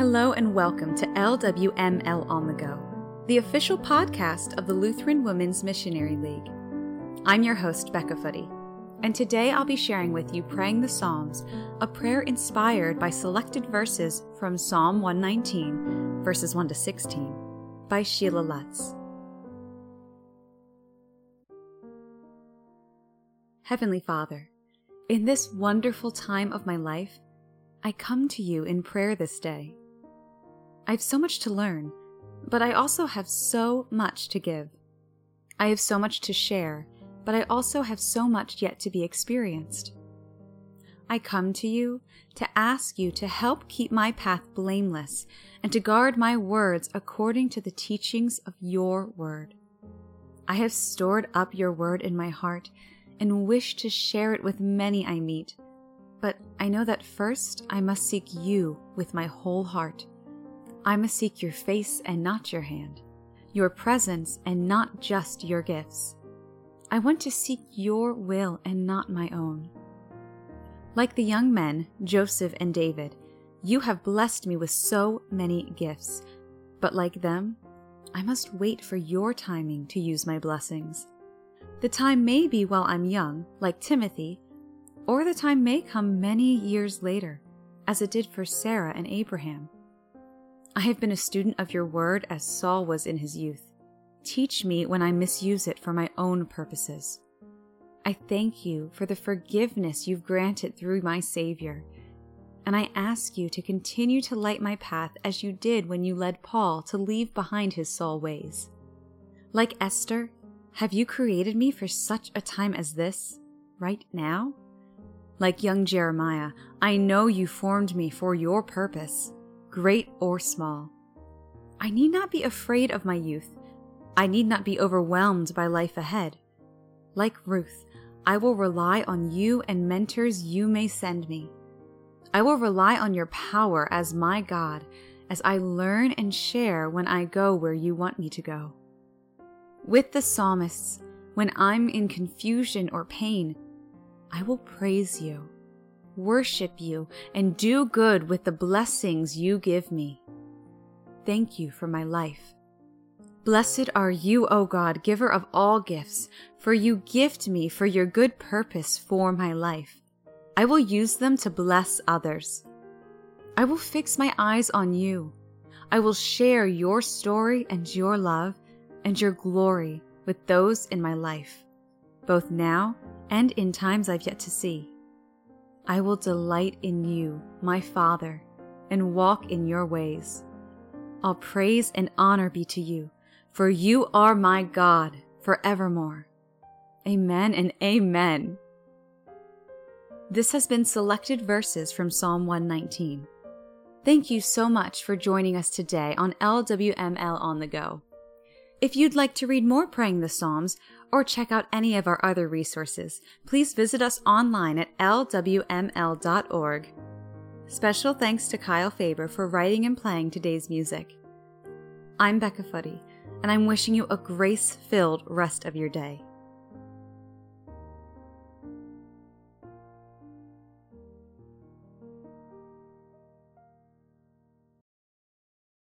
Hello and welcome to LWML On the Go, the official podcast of the Lutheran Women's Missionary League. I'm your host, Becca Footy, and today I'll be sharing with you Praying the Psalms, a prayer inspired by selected verses from Psalm 119, verses 1 to 16, by Sheila Lutz. Heavenly Father, in this wonderful time of my life, I come to you in prayer this day. I have so much to learn, but I also have so much to give. I have so much to share, but I also have so much yet to be experienced. I come to you to ask you to help keep my path blameless and to guard my words according to the teachings of your word. I have stored up your word in my heart and wish to share it with many I meet, but I know that first I must seek you with my whole heart. I must seek your face and not your hand, your presence and not just your gifts. I want to seek your will and not my own. Like the young men, Joseph and David, you have blessed me with so many gifts, but like them, I must wait for your timing to use my blessings. The time may be while I'm young, like Timothy, or the time may come many years later, as it did for Sarah and Abraham. I have been a student of your word as Saul was in his youth. Teach me when I misuse it for my own purposes. I thank you for the forgiveness you've granted through my Savior, and I ask you to continue to light my path as you did when you led Paul to leave behind his Saul ways. Like Esther, have you created me for such a time as this, right now? Like young Jeremiah, I know you formed me for your purpose great or small. I need not be afraid of my youth. I need not be overwhelmed by life ahead. Like Ruth, I will rely on you and mentors you may send me. I will rely on your power as my God as I learn and share when I go where you want me to go. With the psalmists, when I'm in confusion or pain, I will praise you worship you, and do good with the blessings you give me. Thank you for my life. Blessed are you, O God, giver of all gifts, for you gift me for your good purpose for my life. I will use them to bless others. I will fix my eyes on you. I will share your story and your love and your glory with those in my life, both now and in times I've yet to see. I will delight in you, my Father, and walk in your ways. All praise and honor be to you, for you are my God forevermore. Amen and amen. This has been selected verses from Psalm 119. Thank you so much for joining us today on LWML on the Go. If you'd like to read more Praying the Psalms or check out any of our other resources, please visit us online at lwml.org. Special thanks to Kyle Faber for writing and playing today's music. I'm Becca Footy, and I'm wishing you a grace filled rest of your day.